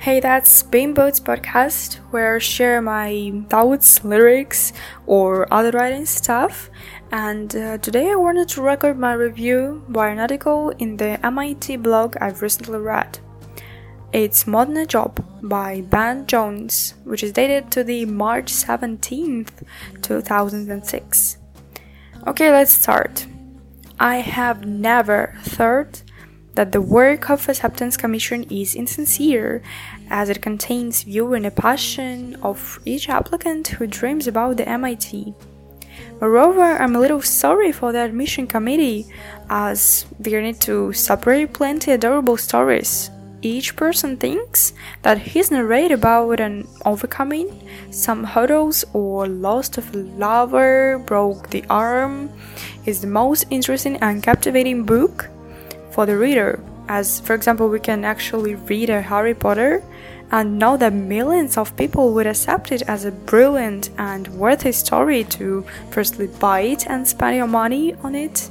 Hey, that's Beeinboots podcast where I share my thoughts, lyrics, or other writing stuff. And uh, today I wanted to record my review by an article in the MIT blog I've recently read. It's More Than a Job by Ben Jones, which is dated to the March 17th, 2006. Okay, let's start. I have never thought that the work of acceptance commission is insincere as it contains view and a passion of each applicant who dreams about the MIT. Moreover, I'm a little sorry for the admission committee as they need to separate plenty adorable stories. Each person thinks that his narrate about an overcoming some hurdles or loss of a lover broke the arm is the most interesting and captivating book for the reader, as for example, we can actually read a Harry Potter and know that millions of people would accept it as a brilliant and worthy story to firstly buy it and spend your money on it,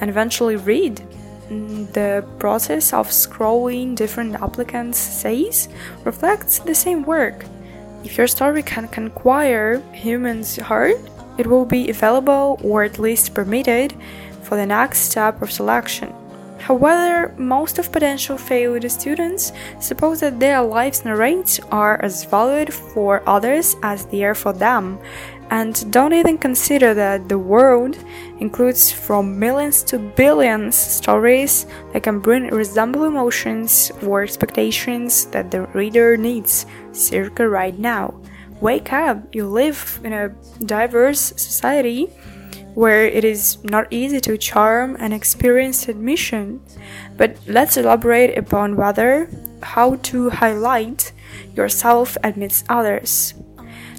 and eventually read. Mm, the process of scrolling different applicants' says reflects the same work. If your story can conquer humans' heart, it will be available or at least permitted for the next step of selection. However, most of potential failed students suppose that their lives narrates are as valid for others as they are for them, and don't even consider that the world includes from millions to billions stories that can bring resemble emotions or expectations that the reader needs. Circa right now. Wake up, you live in a diverse society where it is not easy to charm and experience admission. But let's elaborate upon whether how to highlight yourself amidst others.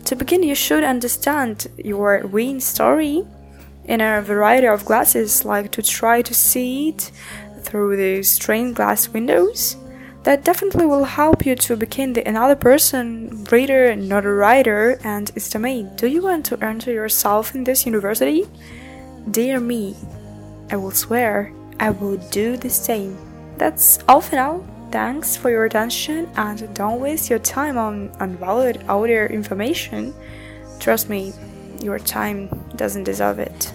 To begin, you should understand your win story in a variety of glasses, like to try to see it through the stained glass windows. That definitely will help you to become the another person, reader, not a writer, and estimate. Do you want to enter yourself in this university? Dear me, I will swear I will do the same. That's all for now. Thanks for your attention and don't waste your time on unvalued audio information. Trust me, your time doesn't deserve it.